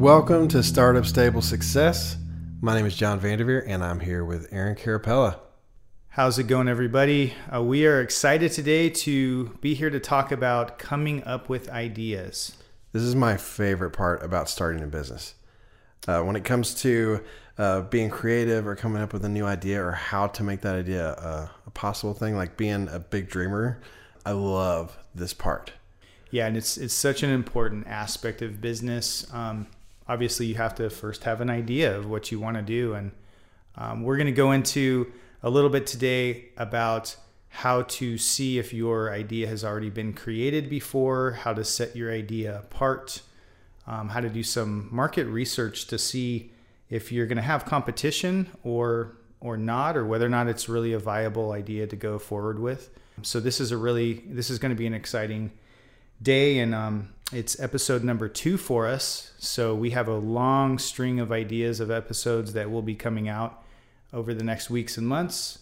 Welcome to Startup Stable Success. My name is Jon Vanderveer, and I'm here with Aaron Carapella. How's it going, everybody? Uh, we are excited today to be here to talk about coming up with ideas. This is my favorite part about starting a business. Uh, when it comes to uh, being creative or coming up with a new idea or how to make that idea a, a possible thing, like being a big dreamer, I love this part. Yeah, and it's it's such an important aspect of business. Um, obviously you have to first have an idea of what you want to do. And um, we're going to go into a little bit today about how to see if your idea has already been created before, how to set your idea apart, um, how to do some market research to see if you're going to have competition or or not, or whether or not it's really a viable idea to go forward with. So this is a really this is going to be an exciting day, and um, it's episode number two for us. So we have a long string of ideas of episodes that will be coming out over the next weeks and months.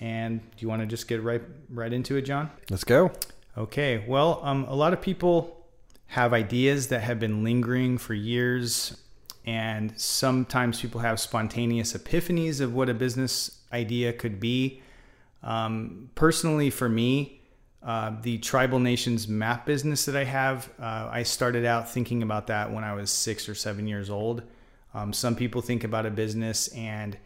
And do you want to just get right right into it, Jon? Let's go. Okay. Well, um, a lot of people have ideas that have been lingering for years, and sometimes people have spontaneous epiphanies of what a business idea could be. Um, personally, for me, uh, the tribal nations map business that I have, uh, I started out thinking about that when I was six or seven years old. Um, some people think about a business and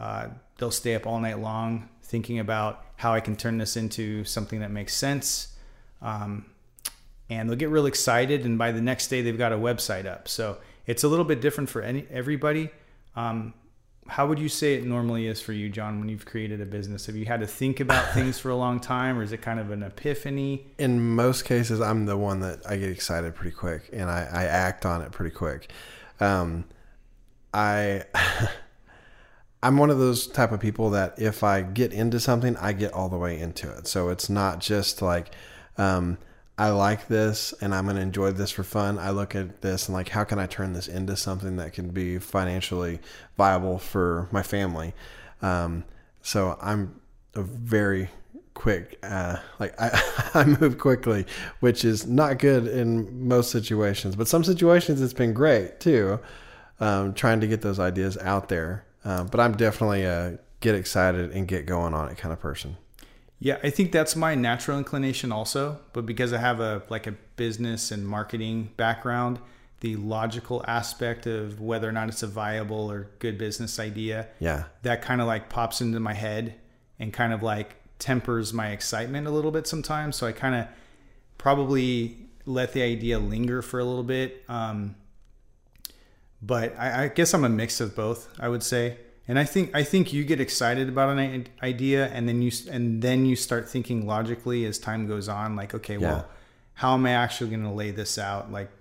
uh, they'll stay up all night long thinking about how I can turn this into something that makes sense. Um, and they'll get real excited, and by the next day, they've got a website up. So it's a little bit different for any, everybody. Um, how would you say it normally is for you, Jon, when you've created a business? Have you had to think about things for a long time, or is it kind of an epiphany? In most cases, I'm the one that I get excited pretty quick, and I, I act on it pretty quick. Um, I. I'm one of those type of people that if I get into something, I get all the way into it. So it's not just like, um, I like this and I'm going to enjoy this for fun. I look at this and like, how can I turn this into something that can be financially viable for my family? Um, so I'm a very quick, uh, like I, I move quickly, which is not good in most situations, but some situations it's been great too. Um, trying to get those ideas out there. Uh, but I'm definitely a get excited and get going on it kind of person. Yeah, I think that's my natural inclination also, but because I have a like a business and marketing background, the logical aspect of whether or not it's a viable or good business idea, yeah, that kind of like pops into my head and kind of like tempers my excitement a little bit sometimes. So I kind of probably let the idea linger for a little bit. Um, but I, I guess I'm a mix of both. I would say. And I think I think you get excited about an idea, and then you and then you start thinking logically as time goes on. Like, okay, yeah. well, how am I actually going to lay this out? Like,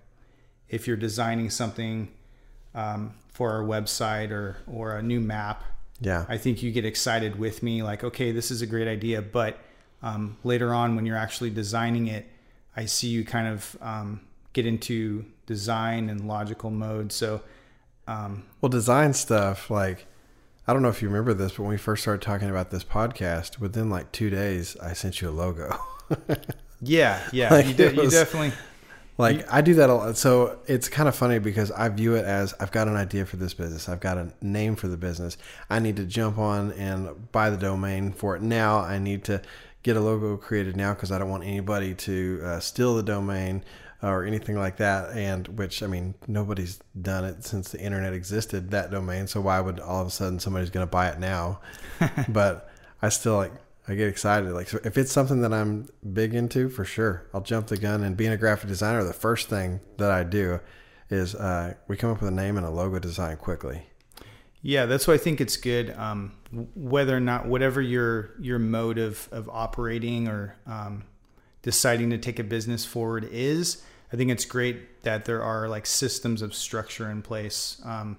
if you're designing something um, for our website or or a new map, yeah, I think you get excited with me. Like, okay, this is a great idea, but um, later on when you're actually designing it, I see you kind of um, get into design and logical mode. So, um, well, design stuff like I don't know if you remember this, but when we first started talking about this podcast, within like two days, I sent you a logo. yeah, yeah, like you, de- was, you, definitely. Like you, I do that a lot, so it's kind of funny because I view it as I've got an idea for this business, I've got a name for the business. I need to jump on and buy the domain for it now. I need to get a logo created now because I don't want anybody to uh, steal the domain or anything like that. And which I mean, nobody's done it since the internet existed. That domain, so why would all of a sudden somebody's going to buy it now? but I still like I get excited. Like so if it's something that I'm big into, for sure, I'll jump the gun. And being a graphic designer, the first thing that I do is uh, we come up with a name and a logo design quickly. Yeah, that's why I think it's good. Um, whether or not whatever your your mode of of operating or um, deciding to take a business forward is, I think it's great that there are like systems of structure in place um,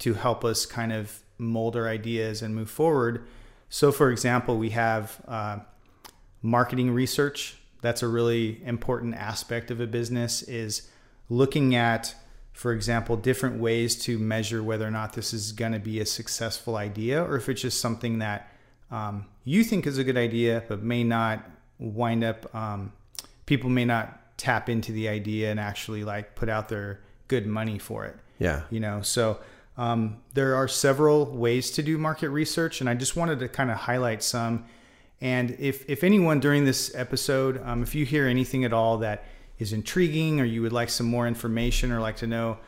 to help us kind of mold our ideas and move forward. So, for example, we have uh, marketing research. That's a really important aspect of a business is looking at, for example, different ways to measure whether or not this is going to be a successful idea or if it's just something that um, you think is a good idea but may not wind up um, people may not tap into the idea and actually like put out their good money for it. Yeah. You know, so um, there are several ways to do market research, and I just wanted to kind of highlight some. And if if anyone during this episode, um, if you hear anything at all that is intriguing, or you would like some more information, or like to know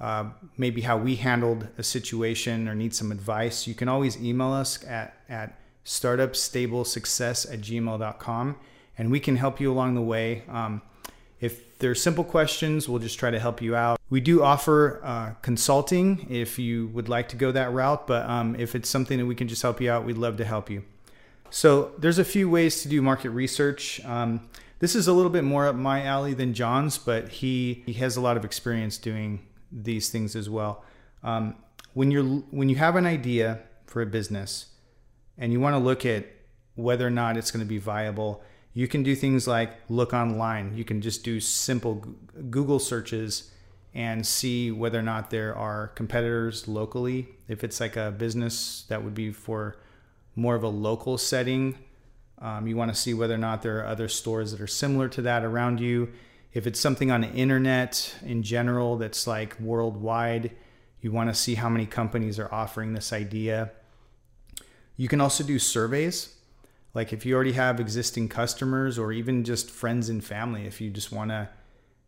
uh, maybe how we handled a situation, or need some advice, you can always email us at at startupstablesuccess at gmail.com and we can help you along the way. Um, if they're simple questions, we'll just try to help you out. We do offer uh, consulting if you would like to go that route, but um, if it's something that we can just help you out, we'd love to help you. So there's a few ways to do market research. Um, this is a little bit more up my alley than Jon's, but he, he has a lot of experience doing these things as well. Um, when you're when you have an idea for a business, and you want to look at whether or not it's going to be viable, you can do things like look online. You can just do simple Google searches and see whether or not there are competitors locally. If it's like a business that would be for more of a local setting, um, you want to see whether or not there are other stores that are similar to that around you. If it's something on the internet in general that's like worldwide, you want to see how many companies are offering this idea you can also do surveys. Like if you already have existing customers or even just friends and family, if you just want to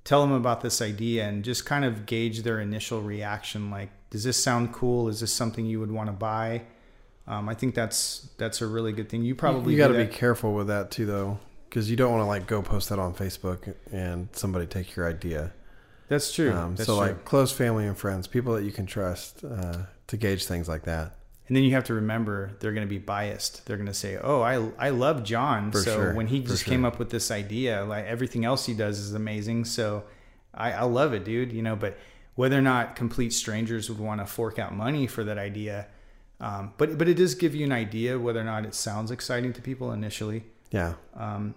tell them about this idea and just kind of gauge their initial reaction like does this sound cool? Is this something you would want to buy? Um, i think that's that's a really good thing. You probably you got to be careful with that too though because you don't want to like go post that on facebook and somebody take your idea. That's true. Um, that's so true. like close family and friends people that you can trust uh, to gauge things like that and then you have to remember they're going to be biased. They're going to say, "Oh, I I love Jon, For so sure. when he For just sure. came up with this idea, like everything else he does is amazing. So I, I love it, dude. You know, but whether or not complete strangers would want to fork out money for that idea, um, but but it does give you an idea whether or not it sounds exciting to people initially. yeah Um,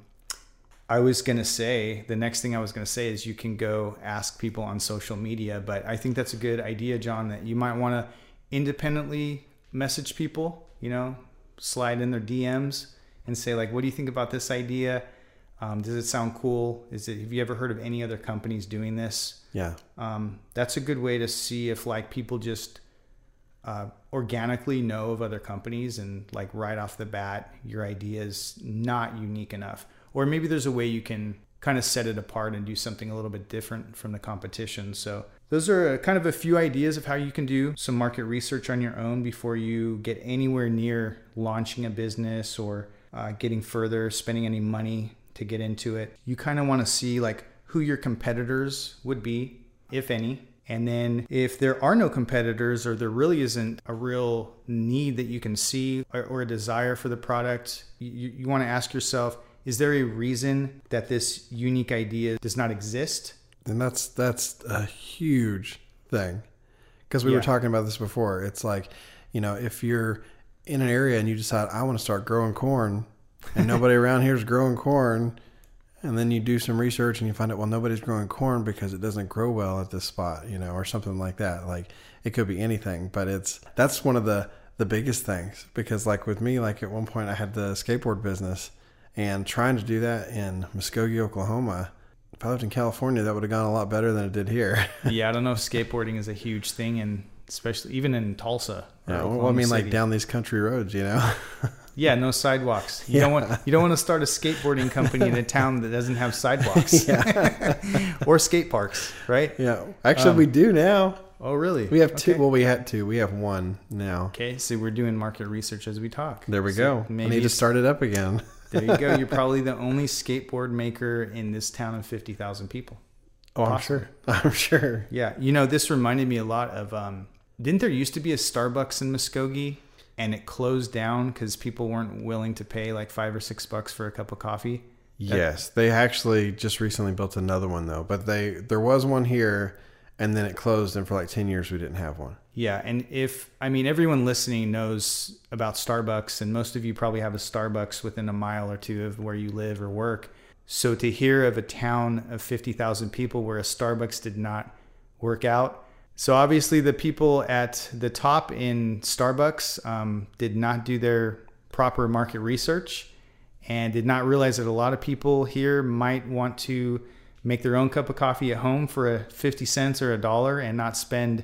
I was going to say the next thing I was going to say is you can go ask people on social media, but I think that's a good idea, Jon, that you might want to independently message people, you know, slide in their DMs and say like, what do you think about this idea? Um, does it sound cool? Is it, have you ever heard of any other companies doing this? yeah Um, that's a good way to see if like people just uh, organically know of other companies and like right off the bat, your idea is not unique enough. Or maybe there's a way you can kind of set it apart and do something a little bit different from the competition. So those are kind of a few ideas of how you can do some market research on your own before you get anywhere near launching a business or uh, getting further, spending any money to get into it. You kind of want to see like who your competitors would be, if any. And then if there are no competitors or there really isn't a real need that you can see or, or a desire for the product, you, you want to ask yourself, is there a reason that this unique idea does not exist? And that's that's a huge thing. Because we Yeah. were talking about this before. It's like you know if you're in an area and you decide i want to start growing corn and nobody around here is growing corn and then you do some research and you find out well nobody's growing corn because it doesn't grow well at this spot you know or something like that. Like it could be anything but it's that's one of the the biggest things. Because like with me like at one point i had the skateboard business and trying to do that in muskogee oklahoma if I lived in California, that would have gone a lot better than it did here. yeah, I don't know if skateboarding is a huge thing, and especially even in Tulsa. yeah, well, I mean, like down these country roads, you know. Yeah, no sidewalks. You don't want you don't want to start a skateboarding company in a town that doesn't have sidewalks or skate parks, right? yeah, actually, Um, we do now. Oh, really? We have two. Well, we had two. We have one now. Okay, so we're doing market research as we talk. There we So go. I need to start it up again. There you go. You're probably the only skateboard maker in this town of fifty thousand people. Oh, I'm sure. I'm sure. Yeah, you know, this reminded me a lot of. Um, didn't there used to be a Starbucks in Muskogee, and it closed down because people weren't willing to pay like five or six bucks for a cup of coffee? Yes, they actually just recently built another one though. But they there was one here, and then it closed, and for like ten years we didn't have one. Yeah, and if I mean everyone listening knows about Starbucks, and most of you probably have a Starbucks within a mile or two of where you live or work. So to hear of a town of fifty thousand people where a Starbucks did not work out, so obviously the people at the top in Starbucks um, did not do their proper market research and did not realize that a lot of people here might want to make their own cup of coffee at home for a 50 cents or a dollar and not spend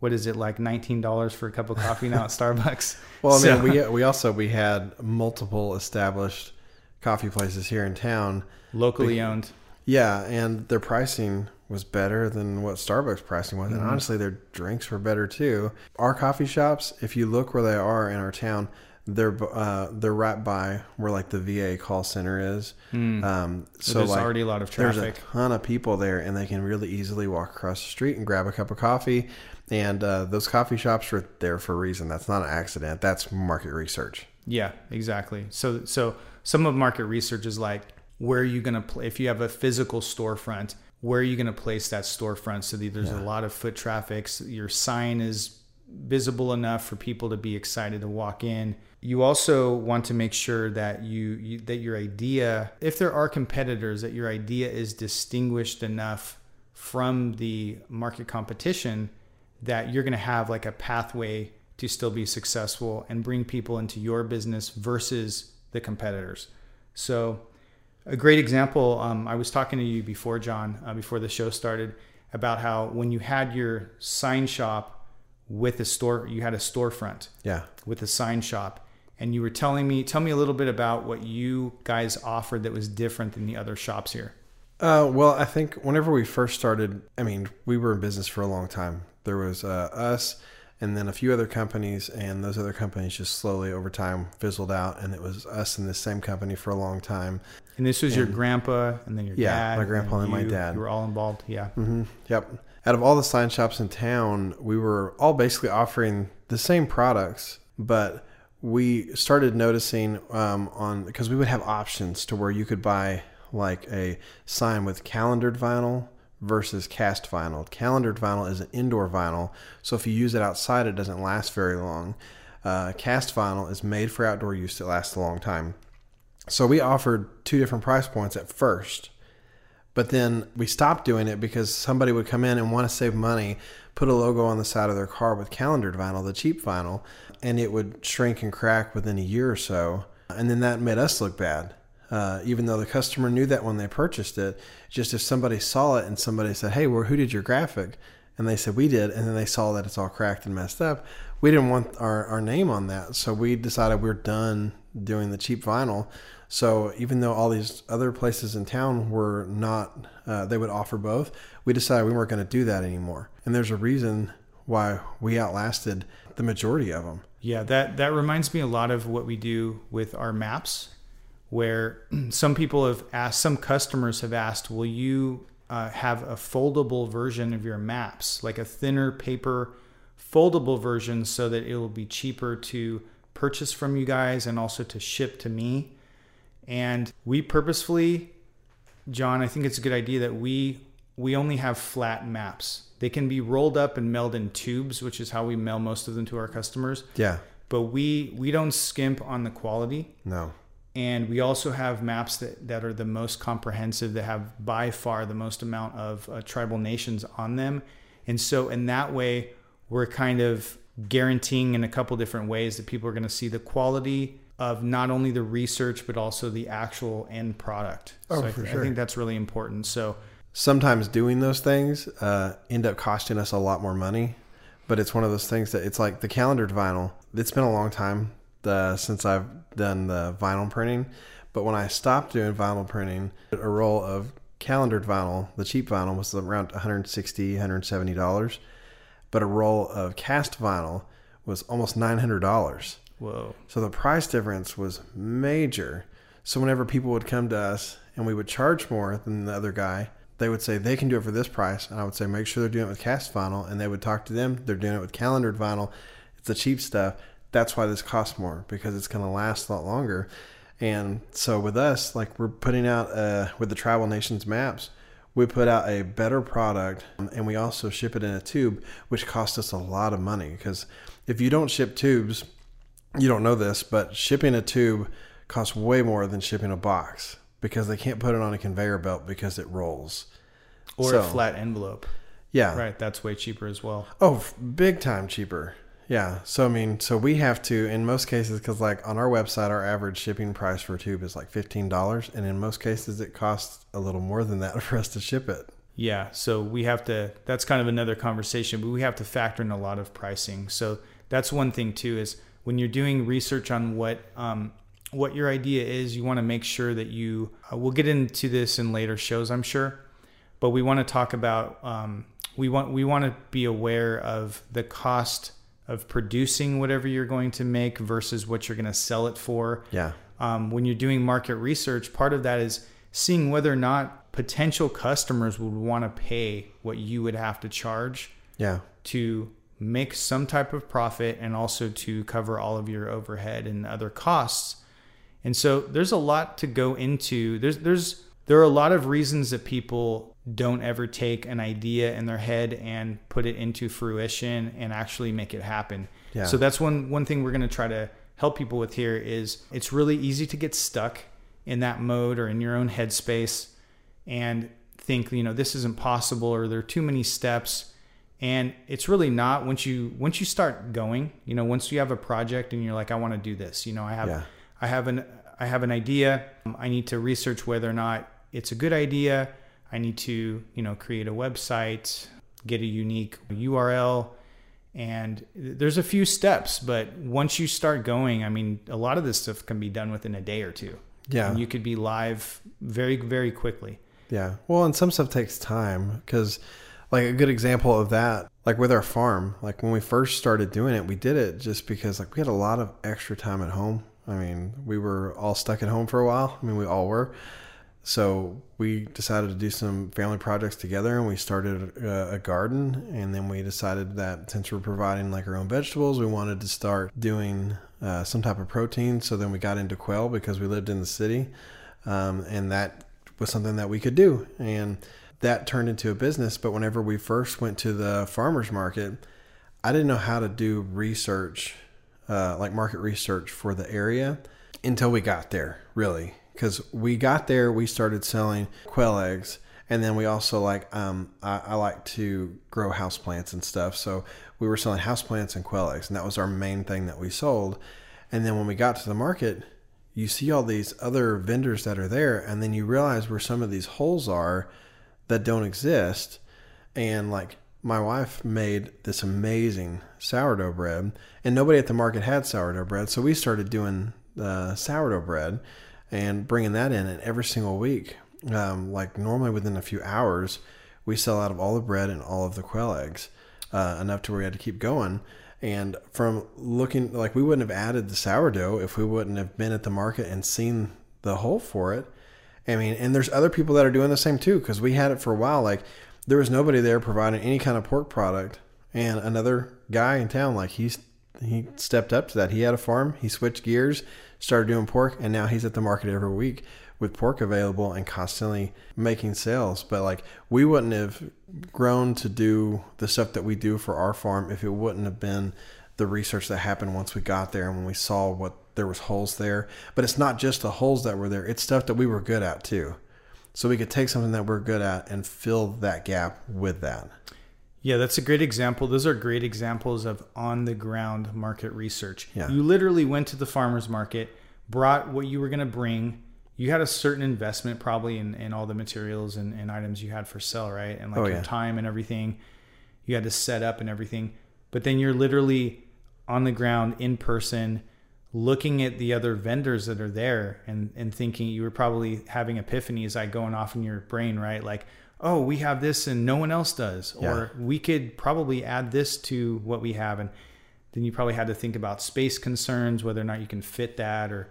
what is it like $19 for a cup of coffee now at Starbucks. Well, I mean, so, we we also we had multiple established coffee places here in town, locally owned. Yeah, and their pricing was better than what Starbucks pricing was, mm-hmm. and honestly, their drinks were better too. Our coffee shops, if you look where they are in our town, they're uh, they're right by where like the VA call center is. Mm. Um, so, there's like, already a lot of traffic. There's a ton of people there, and they can really easily walk across the street and grab a cup of coffee. And uh, those coffee shops are there for a reason. That's not an accident. That's market research. Yeah, exactly. So so some of market research is like where are you going to play if you have a physical storefront where are you going to place that storefront so that there's yeah. a lot of foot traffic so your sign is visible enough for people to be excited to walk in you also want to make sure that you, you that your idea if there are competitors that your idea is distinguished enough from the market competition that you're going to have like a pathway to still be successful and bring people into your business versus the competitors. So, a great example, um, I was talking to you before, Jon, uh, before the show started, about how when you had your sign shop with a store, you had a storefront. Yeah. With a sign shop. And you were telling me, tell me a little bit about what you guys offered that was different than the other shops here. Uh, well, I think whenever we first started, I mean, we were in business for a long time. There was uh, us and then a few other companies, and those other companies just slowly over time fizzled out, and it was us in the same company for a long time. And this was and, your grandpa, and then your yeah, dad. my grandpa and, and you, my dad. You were all involved, yeah. Mm-hmm. Yep. Out of all the sign shops in town, we were all basically offering the same products, but we started noticing um, on because we would have options to where you could buy like a sign with calendared vinyl versus cast vinyl. Calendared vinyl is an indoor vinyl, so if you use it outside, it doesn't last very long. Uh, cast vinyl is made for outdoor use, it lasts a long time. So we offered two different price points at first, but then we stopped doing it because somebody would come in and want to save money, put a logo on the side of their car with calendared vinyl, the cheap vinyl, and it would shrink and crack within a year or so. And then that made us look bad uh, even though the customer knew that when they purchased it. Just if somebody saw it and somebody said, "Hey, well, who did your graphic?" and they said we did, and then they saw that it's all cracked and messed up, we didn't want our, our name on that, so we decided we're done doing the cheap vinyl. So even though all these other places in town were not, uh, they would offer both, we decided we weren't going to do that anymore. And there's a reason why we outlasted the majority of them. Yeah, that that reminds me a lot of what we do with our maps where some people have asked, some customers have asked, will you uh, have a foldable version of your maps, like a thinner paper foldable version, so that it will be cheaper to purchase from you guys and also to ship to me? And we purposefully, Jon, I think it's a good idea that we we only have flat maps. They can be rolled up and mailed in tubes, which is how we mail most of them to our customers. Yeah. But we we don't skimp on the quality. No and we also have maps that, that are the most comprehensive that have by far the most amount of uh, tribal nations on them and so in that way we're kind of guaranteeing in a couple different ways that people are going to see the quality of not only the research but also the actual end product oh, so I, for th- sure. I think that's really important so sometimes doing those things uh, end up costing us a lot more money but it's one of those things that it's like the calendared vinyl it's been a long time uh, since I've done the vinyl printing. But when I stopped doing vinyl printing, a roll of calendared vinyl, the cheap vinyl, was around 160 $170. But a roll of cast vinyl was almost $900. Whoa. So the price difference was major. So whenever people would come to us and we would charge more than the other guy, they would say they can do it for this price. And I would say, make sure they're doing it with cast vinyl. And they would talk to them. They're doing it with calendared vinyl. It's the cheap stuff that's why this costs more because it's going to last a lot longer. And so with us, like we're putting out uh, with the Tribal Nations maps, we put out a better product and we also ship it in a tube, which costs us a lot of money because if you don't ship tubes, you don't know this, but shipping a tube costs way more than shipping a box because they can't put it on a conveyor belt because it rolls. Or so, a flat envelope. Yeah. Right. That's way cheaper as well. Oh, big time cheaper. Yeah. So I mean, so we have to in most cases because like on our website, our average shipping price for a tube is like fifteen dollars, and in most cases it costs a little more than that for us to ship it. Yeah. So we have to. That's kind of another conversation, but we have to factor in a lot of pricing. So that's one thing too is when you're doing research on what um, what your idea is, you want to make sure that you. Uh, we'll get into this in later shows, I'm sure, but we want to talk about. Um, we want we want to be aware of the cost of producing whatever you're going to make versus what you're going to sell it for. Yeah. Um, when you're doing market research, part of that is seeing whether or not potential customers would want to pay what you would have to charge Yeah. to make some type of profit and also to cover all of your overhead and other costs. And so there's a lot to go into. There's there's there are a lot of reasons that people don't ever take an idea in their head and put it into fruition and actually make it happen. Yeah. So that's one one thing we're going to try to help people with here is it's really easy to get stuck in that mode or in your own headspace and think, you know, this isn't possible or there are too many steps and it's really not once you once you start going you know once you have a project and you're like i want to do this you know i have Yeah. i have an i have an idea um, i need to research whether or not it's a good idea i need to you know create a website get a unique url and there's a few steps but once you start going i mean a lot of this stuff can be done within a day or two Yeah. and you could be live very very quickly Yeah. Well, and some stuff takes time because, like, a good example of that, like with our farm, like when we first started doing it, we did it just because, like, we had a lot of extra time at home. I mean, we were all stuck at home for a while. I mean, we all were. So we decided to do some family projects together and we started a, a garden. And then we decided that since we're providing like our own vegetables, we wanted to start doing uh, some type of protein. So then we got into quail because we lived in the city. Um, and that was something that we could do. And that turned into a business. But whenever we first went to the farmer's market, I didn't know how to do research, uh, like market research for the area until we got there, really. Because we got there, we started selling quail eggs. And then we also like, um, I, I like to grow houseplants and stuff. So we were selling houseplants and quail eggs. And that was our main thing that we sold. And then when we got to the market, you see all these other vendors that are there. And then you realize where some of these holes are that don't exist. And like my wife made this amazing sourdough bread, and nobody at the market had sourdough bread. So we started doing uh, sourdough bread and bringing that in. And every single week, um, like normally within a few hours, we sell out of all the bread and all of the quail eggs, uh, enough to where we had to keep going. And from looking, like we wouldn't have added the sourdough if we wouldn't have been at the market and seen the hole for it. I mean, and there's other people that are doing the same too because we had it for a while. Like there was nobody there providing any kind of pork product, and another guy in town, like he's he stepped up to that. He had a farm. He switched gears, started doing pork, and now he's at the market every week with pork available and constantly making sales. But like we wouldn't have grown to do the stuff that we do for our farm if it wouldn't have been the research that happened once we got there and when we saw what there was holes there. But it's not just the holes that were there; it's stuff that we were good at too. So we could take something that we're good at and fill that gap with that. Yeah, that's a great example. Those are great examples of on the ground market research. Yeah. You literally went to the farmer's market, brought what you were going to bring. You had a certain investment probably in, in all the materials and, and items you had for sale, right? And like Oh, your yeah. time and everything. You had to set up and everything. But then you're literally on the ground in person looking at the other vendors that are there and, and thinking you were probably having epiphanies like going off in your brain, right? Like, oh, we have this and no one else does. Yeah. Or we could probably add this to what we have. And then you probably had to think about space concerns, whether or not you can fit that or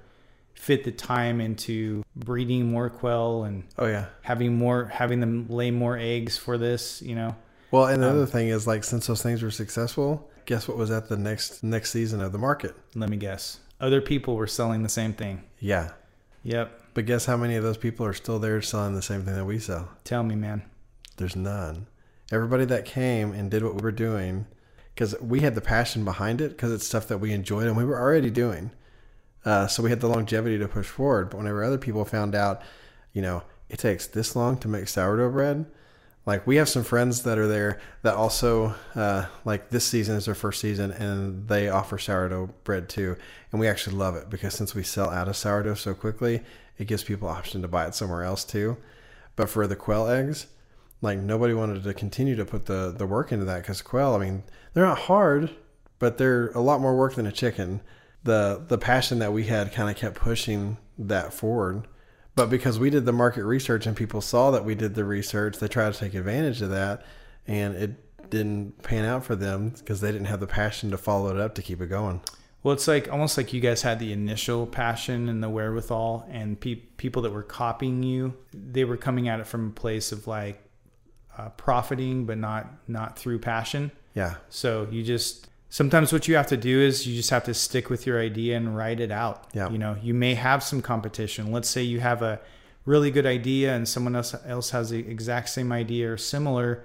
fit the time into breeding more quail and Oh yeah. having more having them lay more eggs for this, you know. Well, and the um, other thing is like since those things were successful, guess what was at the next next season of the market? Let me guess. Other people were selling the same thing. Yeah. Yep. But guess how many of those people are still there selling the same thing that we sell? Tell me, man. There's none. Everybody that came and did what we were doing, because we had the passion behind it, because it's stuff that we enjoyed and we were already doing. Uh, so we had the longevity to push forward. But whenever other people found out, you know, it takes this long to make sourdough bread, Like we have some friends that are there that also uh, like this season is their first season and they offer sourdough bread too, and we actually love it because since we sell out of sourdough so quickly, it gives people option to buy it somewhere else too. But for the quail eggs, like nobody wanted to continue to put the the work into that because quail, I mean, they're not hard, but they're a lot more work than a chicken. The the passion that we had kind of kept pushing that forward but because we did the market research and people saw that we did the research, they tried to take advantage of that, and it didn't pan out for them because they didn't have the passion to follow it up to keep it going. Well, it's like almost like you guys had the initial passion and the wherewithal, and pe- people that were copying you, they were coming at it from a place of like uh, profiting, but not not through passion. Yeah. So you just sometimes what you have to do is you just have to stick with your idea and write it out. Yeah. You know, you may have some competition. Let's say you have a really good idea and someone else else has the exact same idea or similar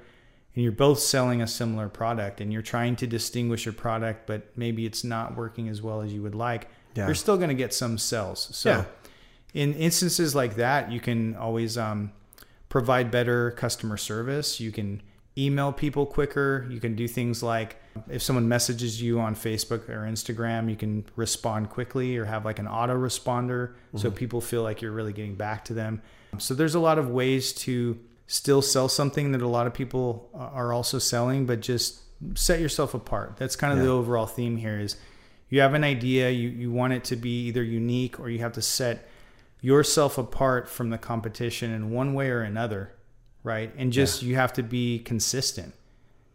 and you're both selling a similar product and you're trying to distinguish your product but maybe it's not working as well as you would like. Yeah. You're still going to get some sales. So Yeah. in instances like that, you can always um, provide better customer service. You can email people quicker. You can do things like if someone messages you on Facebook or Instagram, you can respond quickly or have like an auto responder so mm-hmm. people feel like you're really getting back to them. So there's a lot of ways to still sell something that a lot of people are also selling, but just set yourself apart. That's kind of the overall theme here is you have an idea, you, you want it to be either unique or you have to set yourself apart from the competition in one way or another, right? And just you have to be consistent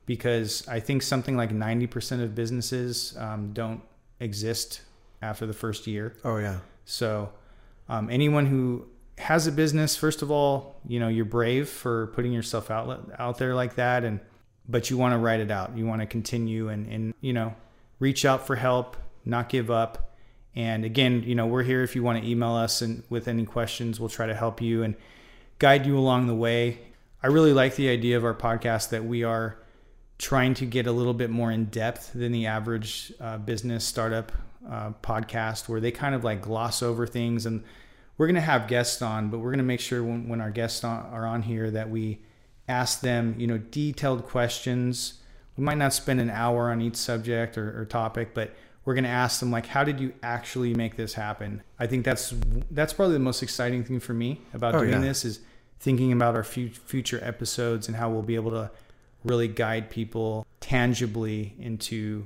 because I think something like 90% of businesses um, don't exist after the first year. Oh yeah. So, um, anyone who has a business, first of all, you know, you're brave for putting yourself out out there like that, and but you want to write it out. You want to continue and and you know, reach out for help, not give up. And again, you know, we're here if you want to email us and with any questions, we'll try to help you and guide you along the way. I really like the idea of our podcast that we are trying to get a little bit more in depth than the average uh, business startup uh, podcast where they kind of like gloss over things and we're going to have guests on but we're going to make sure when, when our guests on, are on here that we ask them you know detailed questions we might not spend an hour on each subject or, or topic but we're going to ask them like how did you actually make this happen i think that's that's probably the most exciting thing for me about Oh, doing yeah. this is thinking about our fu- future episodes and how we'll be able to really guide people tangibly into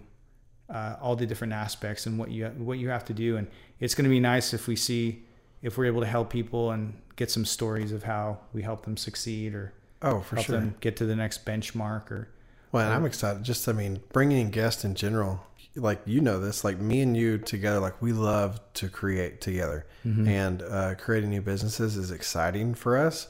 uh, all the different aspects and what you what you have to do. And it's going to be nice if we see if we're able to help people and get some stories of how we help them succeed or Oh, for help sure. them get to the next benchmark or Well, and I'm excited. Just, I mean, bringing in guests in general, like you know this, like me and you together, like we love to create together, and uh, creating new businesses is exciting for us.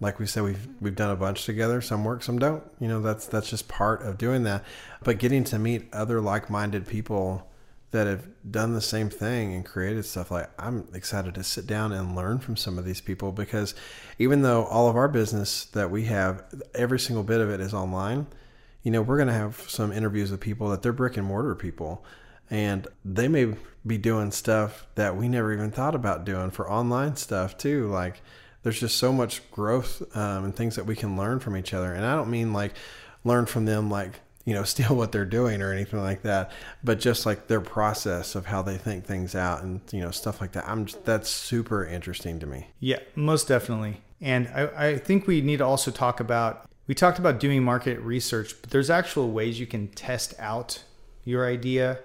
Like we said, we've we've done a bunch together. Some work, some don't. You know, that's that's just part of doing that. But getting to meet other like-minded people that have done the same thing and created stuff like I'm excited to sit down and learn from some of these people because even though all of our business that we have every single bit of it is online you know we're going to have some interviews with people that they're brick and mortar people. And they may be doing stuff that we never even thought about doing for online stuff too. Like there's just so much growth um, and things that we can learn from each other. And i don't mean like learn from them like you know steal what they're doing or anything like that but just like their process of how they think things out and you know stuff like that. I'm just, that's super interesting to me. Yeah, most definitely. And I, I think we need to also talk about we talked about doing market research, but there's actual ways you can test out your idea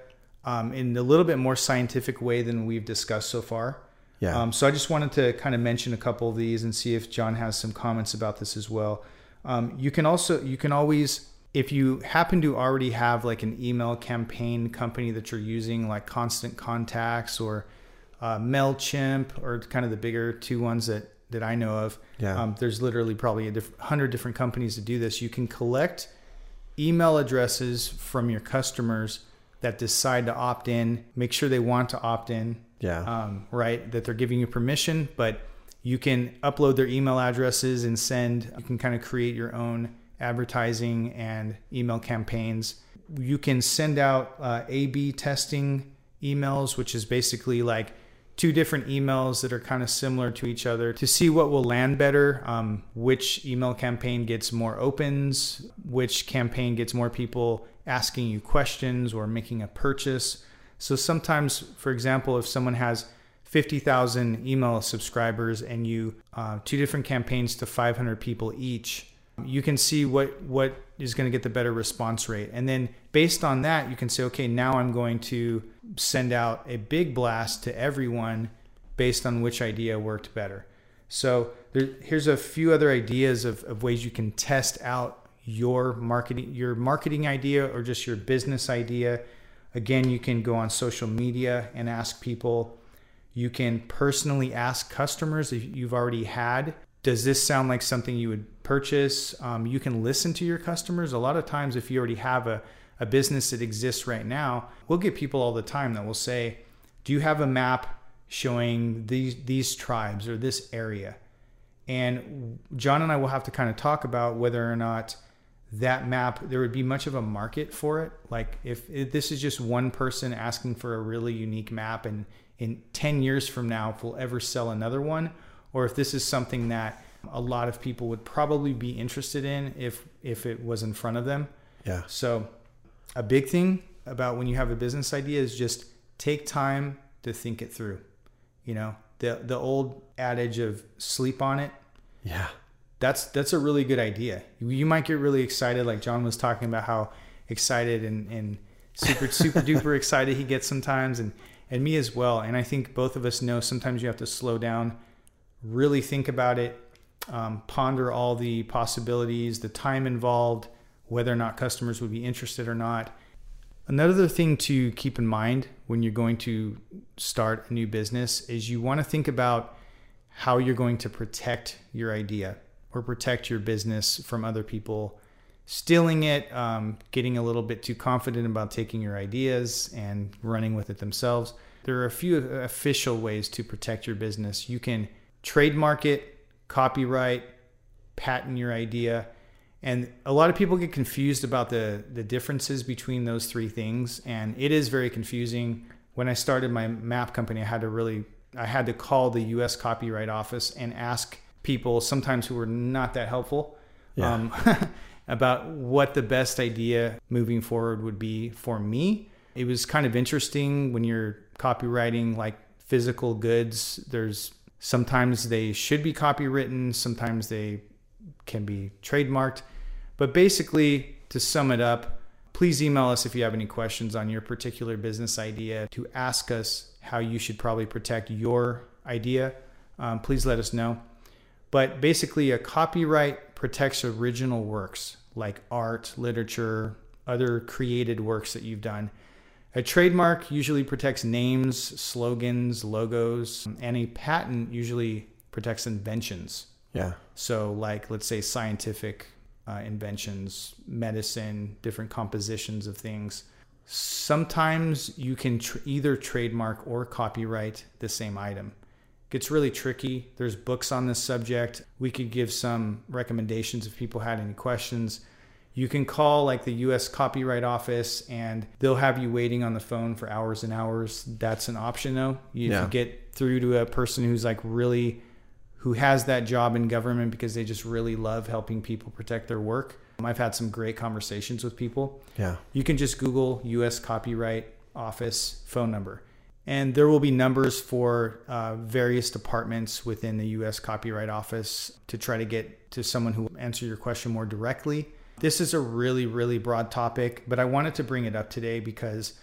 um, in a little bit more scientific way than we've discussed so far. Yeah. Um, so I just wanted to kind of mention a couple of these and see if Jon has some comments about this as well. Um, you can also you can always if you happen to already have like an email campaign company that you're using like Constant Contacts or uh, Mailchimp or kind of the bigger two ones that that I know of. Yeah. Um, there's literally probably a diff- hundred different companies that do this. You can collect email addresses from your customers that decide to opt in. Make sure they want to opt in yeah um, right? That they're giving you permission, but you can upload their email addresses and send. You can kind of create your own advertising and email campaigns. You can send out uh, A/B testing emails, which is basically like two different emails that are kind of similar to each other to see what will land better. Um, which email campaign gets more opens, which campaign gets more people asking you questions or making a purchase. So sometimes, for example, if someone has 50,000 email subscribers and you uh, two different campaigns to 500 people each, you can see what what is going to get the better response rate. And then based on that, you can say, okay, now I'm going to send out a big blast to everyone based on which idea worked better. So there, here's a few other ideas of, of ways you can test out your marketing your marketing idea or just your business idea. Again, you can go on social media and ask people you can personally ask customers if you've already had, does this sound like something you would purchase? Um, you can listen to your customers. A lot of times, if you already have a, a business that exists right now, we'll get people all the time that will say, Do you have a map showing these, these tribes or this area? And Jon and I will have to kind of talk about whether or not that map there would be much of a market for it like if, if, this is just one person asking for a really unique map and in 10 years from now if we'll ever sell another one or if this is something that a lot of people would probably be interested in if if it was in front of them. Yeah. So a big thing about when you have a business idea is just take time to think it through. You know, the the old adage of sleep on it. Yeah. That's that's a really good idea. You might get really excited like Jon was talking about how excited and, and super super duper excited he gets sometimes and and me as well. And I think both of us know sometimes you have to slow down, really think about it, um, ponder all the possibilities, the time involved, whether or not customers would be interested or not. Another thing to keep in mind when you're going to start a new business is you want to think about how you're going to protect your idea or protect your business from other people stealing it, um, getting a little bit too confident about taking your ideas and running with it themselves. There are a few official ways to protect your business. You can trademark it, copyright, patent your idea. And a lot of people get confused about the, the differences between those three things. And it is very confusing. When I started my map company, I had to really, I had to call the US Copyright Office and ask people, sometimes who were not that helpful, yeah. um, about what the best idea moving forward would be for me. It was kind of interesting when you're copyrighting like physical goods. There's sometimes they should be copywritten, sometimes they can be trademarked. But basically, to sum it up, please email us if you have any questions on your particular business idea to ask us how you should probably protect your idea. Um, please let us know. But basically, a copyright protects original works like art, literature, other created works that you've done. A trademark usually protects names, slogans, logos, and a patent usually protects inventions. Yeah. So, like, let's say scientific uh, inventions, medicine, different compositions of things. Sometimes you can tr- either trademark or copyright the same item gets really tricky. There's books on this subject. We could give some recommendations if people had any questions. You can call like the US Copyright Office and they'll have you waiting on the phone for hours and hours. That's an option though. You, yeah. get through to a person who's like really who has that job in government because they just really love helping people protect their work. I've had some great conversations with people. Yeah. You can just Google US Copyright Office phone number and there will be numbers for uh, various departments within the U.S. Copyright Office to try to get to someone who will answer your question more directly. This is a really, really broad topic, but I wanted to bring it up today because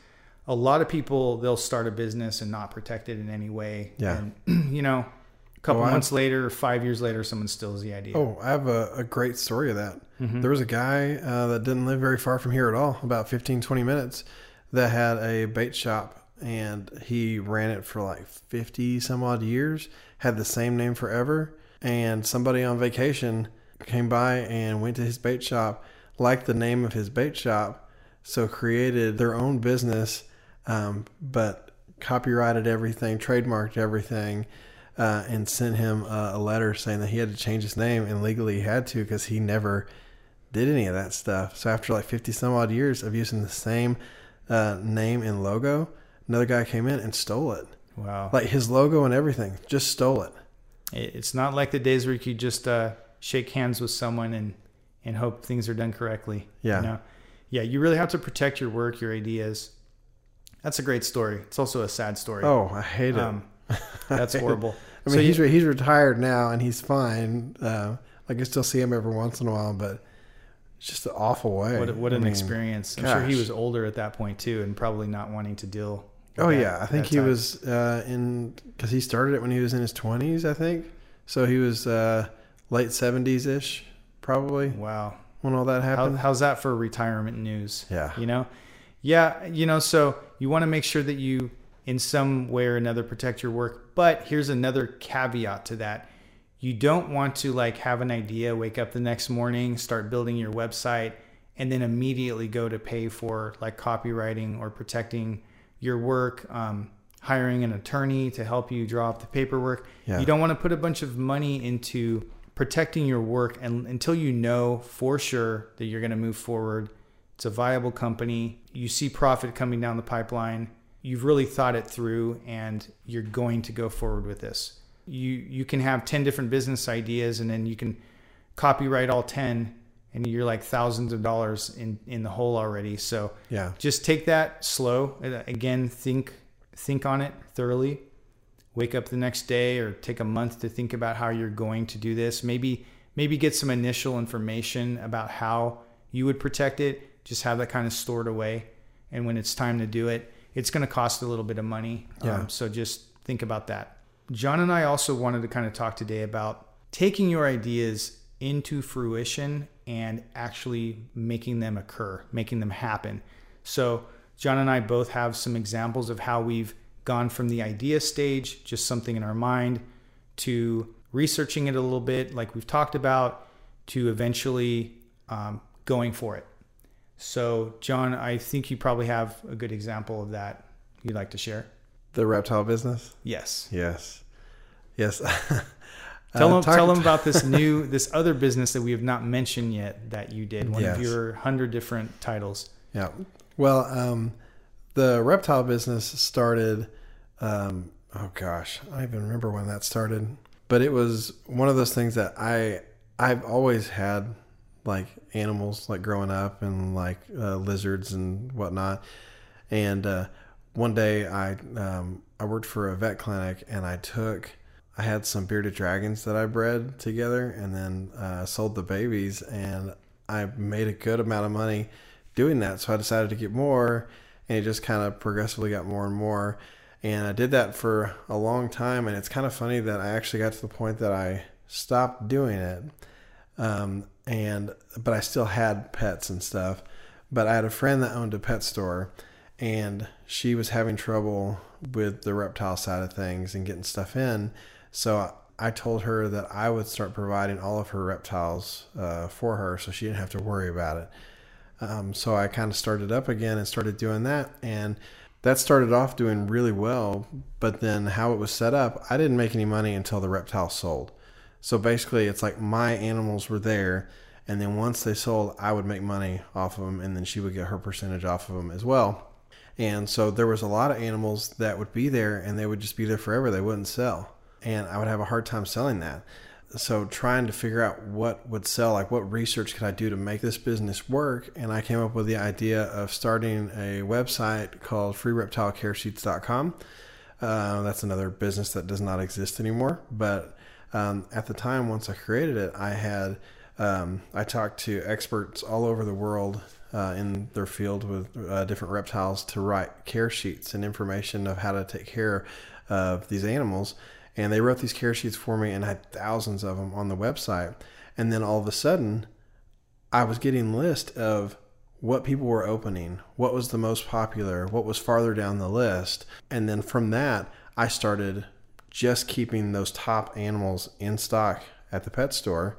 a lot of people they'll start a business and not protect it in any way. Yeah. And, you know, a couple oh, months later, five years later, someone steals the idea. Oh, I have a, a great story of that. Mm-hmm. There was a guy uh, that didn't live very far from here at all, about 15, 20 minutes, that had a bait shop and he ran it for like 50 some odd years, had the same name forever. And somebody on vacation came by and went to his bait shop, liked the name of his bait shop, so created their own business, um, but copyrighted everything, trademarked everything, uh, and sent him a, a letter saying that he had to change his name and legally he had to because he never did any of that stuff. So after like 50 some odd years of using the same uh, name and logo, another guy came in and stole it. Wow. Like his logo and everything, just stole it. It- It's not like the days where you could just uh, shake hands with someone and, and hope things are done correctly. Yeah. You know? Yeah, you really have to protect your work, your ideas. That's a great story. It's also a sad story. Oh, I hate it. Um, that's horrible. I mean, So he's you- he's retired now and he's fine. Uh, I still see him every once in a while, but it's just an awful way. What, what I an mean, experience. I'm sure he was older at that point too and probably not wanting to deal. with Oh that- yeah, I think he type. was uh, in because he started it when he was in his twenties. I think so. He was uh, late seventies ish, probably Wow. when all that How, happened. how's that for retirement news? yeah, You know? Yeah, you know, so you want to make sure that you, in some way or another, protect your work. But here's another caveat to that. You don't want to like have an idea, wake up the next morning, start building your website, and then immediately go to pay for like copyrighting or protecting your work, um, hiring an attorney to help you draw up the paperwork. Yeah. You don't want to put a bunch of money into protecting your work and until you know for sure that you're going to move forward it's a viable company. You see profit coming down the pipeline. You've really thought it through and you're going to go forward with this. You you can have 10 different business ideas and then you can copyright all 10 and you're like thousands of dollars in in the hole already. So yeah, just take that slow. Uh, again think think on it thoroughly wake up the next day or take a month to think about how you're going to do this. Maybe maybe get some initial information about how you would protect it. Just have that kind of stored away. And when it's time to do it it's going to cost a little bit of money. Yeah. um, so just think about that. Jon and i also wanted to kind of talk today about taking your ideas into fruition and actually making them occur making them happen. So jon and i both have some examples of how we've gone from the idea stage just something in our mind to researching it a little bit like we've talked about to eventually um, going for it so jon i think you probably have a good example of that you'd like to share the reptile business. yes Yes, yes. Tell Uh, them, tell them about this new, this other business that we have not mentioned yet that you did. One Yes. of your hundred different titles. Yeah. Well, um, the reptile business started. Um, oh gosh, I don't even remember when that started. But it was one of those things that I I've always had like animals like growing up and like uh, lizards and whatnot. And uh, one day I um, I worked for a vet clinic and I took I had some bearded dragons that I bred together and then uh, sold the babies and I made a good amount of money doing that. So I decided to get more and it just kind of progressively got more and more. And I did that for a long time. And it's kind of funny that I actually got to the point that I stopped doing it. Um, and, but I still had pets and stuff. But I had a friend that owned a pet store and she was having trouble with the reptile side of things and getting stuff in. So I told her that I would start providing all of her reptiles uh, for her so she didn't have to worry about it. Um, so I kind of started up again and started doing that. And that started off doing really well. But then how it was set up, I didn't make any money until the reptile sold. So basically, it's like my animals were there. And then once they sold, I would make money off of them. And then she would get her percentage off of them as well. And so there was a lot of animals that would be there and they would just be there forever. They wouldn't sell. And I would have a hard time selling that. So trying to figure out what would sell, like what research could I do to make this business work? And I came up with the idea of starting a website called freereptilecaresheets.com. Uh, that's another business that does not exist anymore. But um, at the time, once I created it, I had um, I talked to experts all over the world uh, in their field with uh, different reptiles to write care sheets and information of how to take care of these animals. And they wrote these care sheets for me and I had thousands of them on the website. And then all of a sudden, I was getting list of what people were opening, what was the most popular, what was farther down the list. And then from that, I started just keeping those top animals in stock at the pet store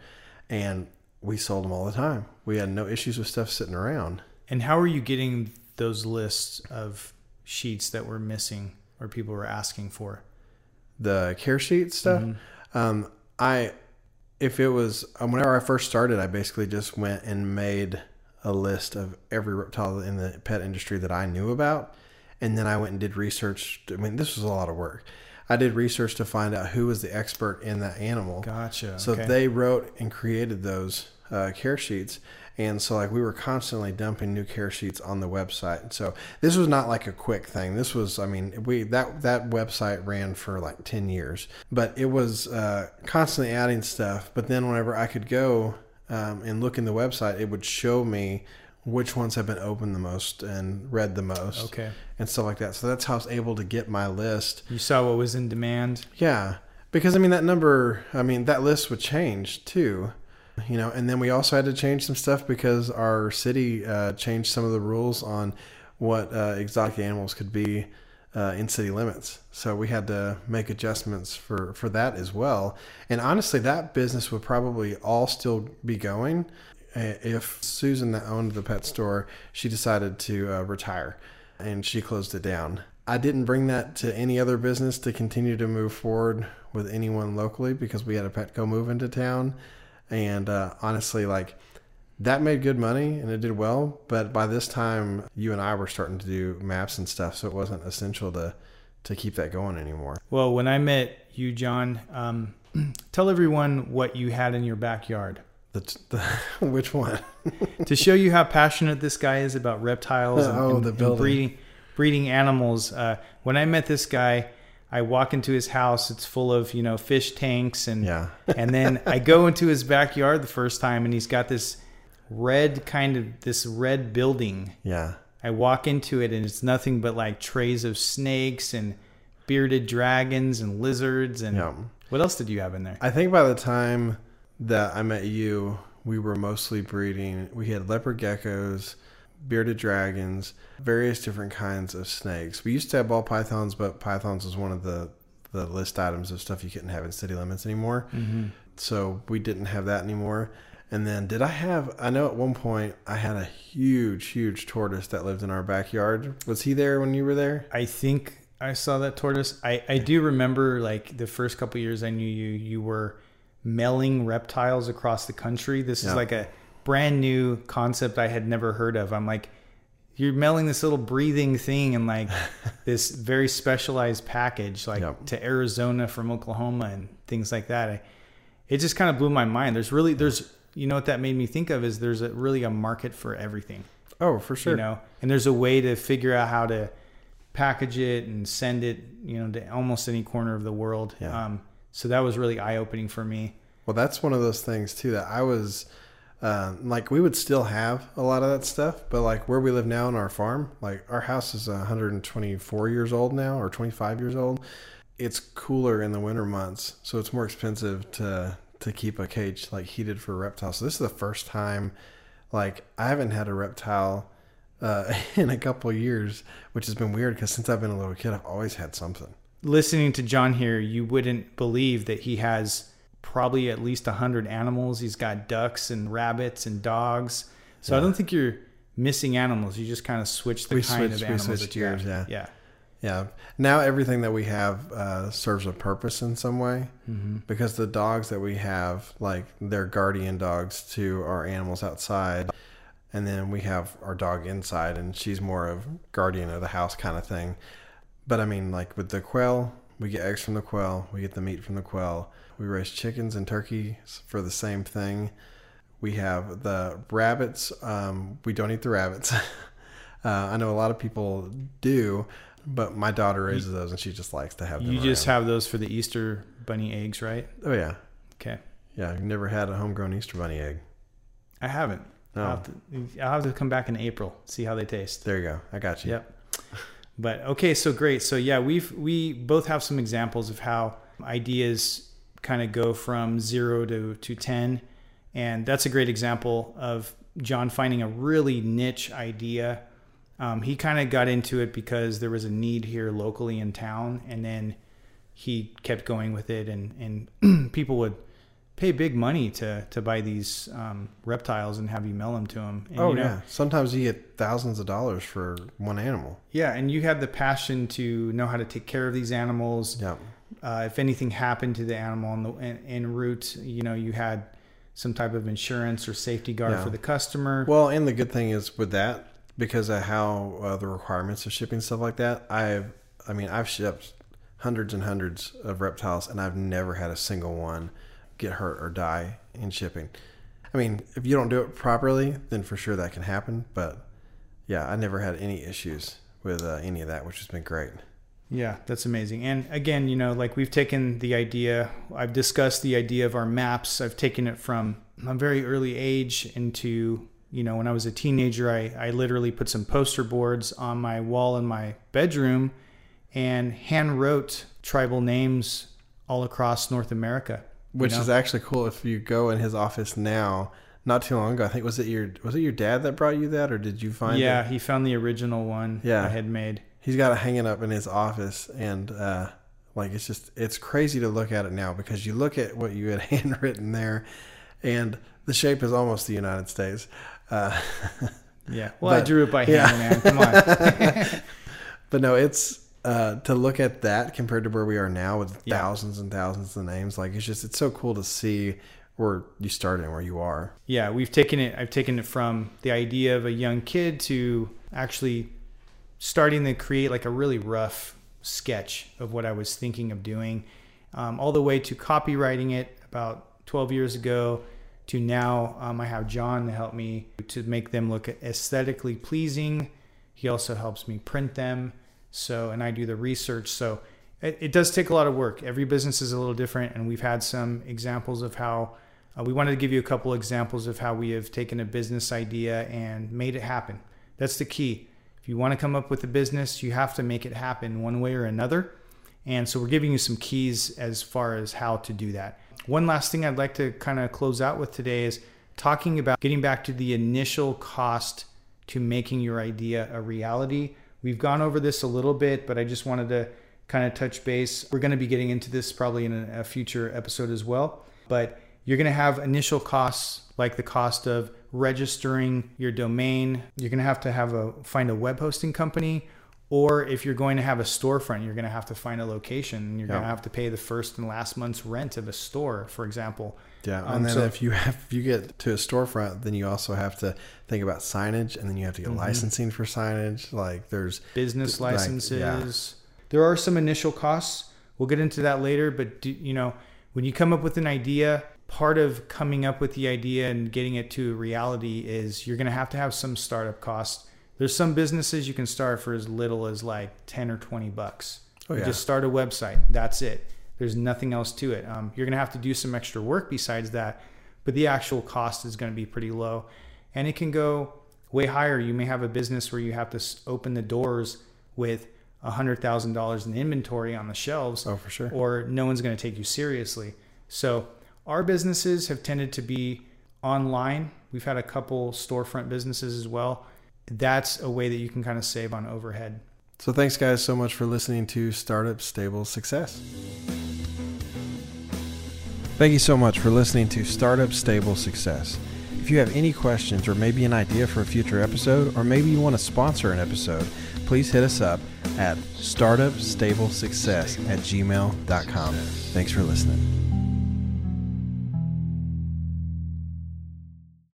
and we sold them all the time. We had no issues with stuff sitting around. And how are you getting those lists of sheets that were missing or people were asking for? The care sheet stuff. Um, I, if it was um, whenever I first started, I basically just went and made a list of every reptile in the pet industry that I knew about, and then I went and did research. I mean, this was a lot of work. I did research to find out who was the expert in that animal. Gotcha. So okay. they wrote and created those uh, care sheets. And so, like, we were constantly dumping new care sheets on the website. So this was not like a quick thing. This was, I mean, we that that website ran for like ten years, but it was uh, constantly adding stuff. But then, whenever I could go um, and look in the website, it would show me which ones have been opened the most and read the most, Okay. and stuff like that. So that's how I was able to get my list. You saw what was in demand. Yeah, because I mean that number, I mean that list would change too, you know. And then we also had to change some stuff because our city uh, changed some of the rules on what uh, exotic animals could be uh, in city limits. So we had to make adjustments for for that as well. And honestly, that business would probably all still be going uh, if Susan that owned the pet store she decided to uh, retire and she closed it down. I didn't bring that to any other business to continue to move forward with anyone locally because we had a Petco move into town, and uh, honestly, like that made good money and it did well. But by this time, you and I were starting to do maps and stuff, so it wasn't essential to to keep that going anymore. Well, when I met you, Jon, um, tell everyone what you had in your backyard The, the which one? to show you how passionate this guy is about reptiles and, Oh, and- the and building. breeding breeding animals. Uh, when I met this guy, I walk into his house. It's full of you know fish tanks and Yeah. and then I go into his backyard the first time, and he's got this red kind of this red building. Yeah. I walk into it, and it's nothing but like trays of snakes and bearded dragons and lizards and Yeah. what else did you have in there? I think by the time that I met you, we were mostly breeding. We had leopard geckos, bearded dragons, various different kinds of snakes. We used to have ball pythons, but pythons was one of the the list items of stuff you couldn't have in city limits anymore. Mm-hmm. So we didn't have that anymore. And then did I have? I know at one point I had a huge, huge tortoise that lived in our backyard. Was he there when you were there? I think I saw that tortoise. I, I do remember like the first couple years I knew you, you were mailing reptiles across the country. This Yeah. is like a brand new concept I had never heard of. I'm like, you're mailing this little breathing thing and like this very specialized package, like Yep. to Arizona from Oklahoma and things like that. I, it just kind of blew my mind. There's really, there's, you know what that made me think of is there's a, really a market for everything Oh, for sure. you know and there's a way to figure out how to package it and send it you know to almost any corner of the world Yeah. um, so that was really eye-opening for me Well, that's one of those things too that I was uh, like, we would still have a lot of that stuff, but like where we live now on our farm, like our house is 124 years old now or 25 years old. It's cooler in the winter months, so it's more expensive to to keep a cage like heated for reptiles. So this is the first time, like I haven't had a reptile uh, in a couple years, which has been weird because since I've been a little kid, I've always had something. listening to jon here you wouldn't believe that he has probably at least 100 animals he's got ducks and rabbits and dogs so i don't think you're missing animals you just kind of switch the We kind switched- of we animals switched that you have. gears, yeah. yeah Yeah. Now everything that we have uh, serves a purpose in some way mm-hmm. because the dogs that we have, like they're guardian dogs to our animals outside, and then we have our dog inside, and she's more of guardian of the house kind of thing. But I mean, like with the quail, we get eggs from the quail, we get the meat from the quail. We raise chickens and turkeys for the same thing. We have the rabbits. Um, we don't eat the rabbits. uh, I know a lot of people do, but my daughter raises those, and she just likes to have them. you just around. have those for the easter bunny eggs right Oh yeah, okay yeah. I've never had a homegrown Easter bunny egg. i haven't Oh. I'll, have to, I'll have to come back in april see how they taste There you go. I got you. Yep. But okay, so great. So yeah, we've we both have some examples of how ideas kind of go from zero to to ten, and that's a great example of Jon finding a really niche idea. Um, he kind of got into it because there was a need here locally in town, and then he kept going with it, and and people would pay big money to to buy these um, reptiles and have you mail them to them. And, Oh you know, yeah. Sometimes you get thousands of dollars for one animal. yeah, and you had the passion to know how to take care of these animals. Yeah. Uh, if anything happened to the animal en, the, route, you know, you had some type of insurance or safety guard Yeah. for the customer. Well, and the good thing is with that, because of how uh, the requirements of shipping stuff like that. I've, I mean, I've shipped hundreds and hundreds of reptiles, and I've never had a single one get hurt or die in shipping. I mean, if you don't do it properly, then for sure that can happen. But yeah, I never had any issues with uh, any of that, which has been great. Yeah, that's amazing. And again, you know, like we've taken the idea, I've discussed the idea of our maps. I've taken it from a very early age into, you know, when I was a teenager, I, I literally put some poster boards on my wall in my bedroom and hand wrote tribal names all across North America. Which know? is actually cool if you go in his office now. Not too long ago, I think was it your was it your dad that brought you that, or did you find? Yeah, it? he found the original one. Yeah, I had made he's got it hanging up in his office and uh, like it's just it's crazy to look at it now because you look at what you had handwritten there and the shape is almost the united states. Uh, yeah. Well but, i drew it by hand yeah. man. Come on. But no it's uh, to look at that compared to where we are now with yeah. thousands and thousands of names like it's just it's so cool to see where you started and where you are. Yeah we've taken it i've taken it from the idea of a young kid to actually starting to create like a really rough sketch of what I was thinking of doing, um, all the way to copyrighting it about 12 years ago to now. Um, I have Jon to help me to make them look aesthetically pleasing. He also helps me print them. So, and I do the research. So, it, it does take a lot of work. Every business is a little different, and we've had some examples of how. Uh, we wanted to give you a couple examples of how we have taken a business idea and made it happen. That's the key if you want to come up with a business, you have to make it happen one way or another. And so we're giving you some keys as far as how to do that. One last thing I'd like to kind of close out with today is talking about getting back to the initial cost to making your idea a reality. We've gone over this a little bit, but I just wanted to kind of touch base. We're going to be getting into this probably in a, future episode as well. But you're going to have initial costs like the cost of registering your domain. You're going to have to have a find a web hosting company or if you're going to have a storefront, you're going to have to find a location. You're going to have to pay the first and last month's rent of a store, for example. Yeah, um, and then so, if you have if you get to a storefront, then you also have to think about signage, and then you have to get mm-hmm. licensing for signage. Like there's business licenses. Like, yeah. There are some initial costs. We'll get into that later, but do, you know when you come up with an idea, part of coming up with the idea and getting it to reality is you're going to have to have some startup costs. There's some businesses you can start for as little as like 10 or 20 bucks. Oh, yeah. Just start a website. That's it. There's nothing else to it. Um, you're going to have to do some extra work besides that, but the actual cost is going to be pretty low. And it can go way higher. You may have a business where you have to open the doors with $100,000 in inventory on the shelves. Oh, for sure. Or no one's going to take you seriously. So our businesses have tended to be online. We've had a couple storefront businesses as well. That's a way that you can kind of save on overhead. So, thanks, guys, so much for listening to Startup Stable Success. Thank you so much for listening to Startup Stable Success. If you have any questions or maybe an idea for a future episode, or maybe you want to sponsor an episode, please hit us up at startupstablesuccess at gmail.com. Thanks for listening.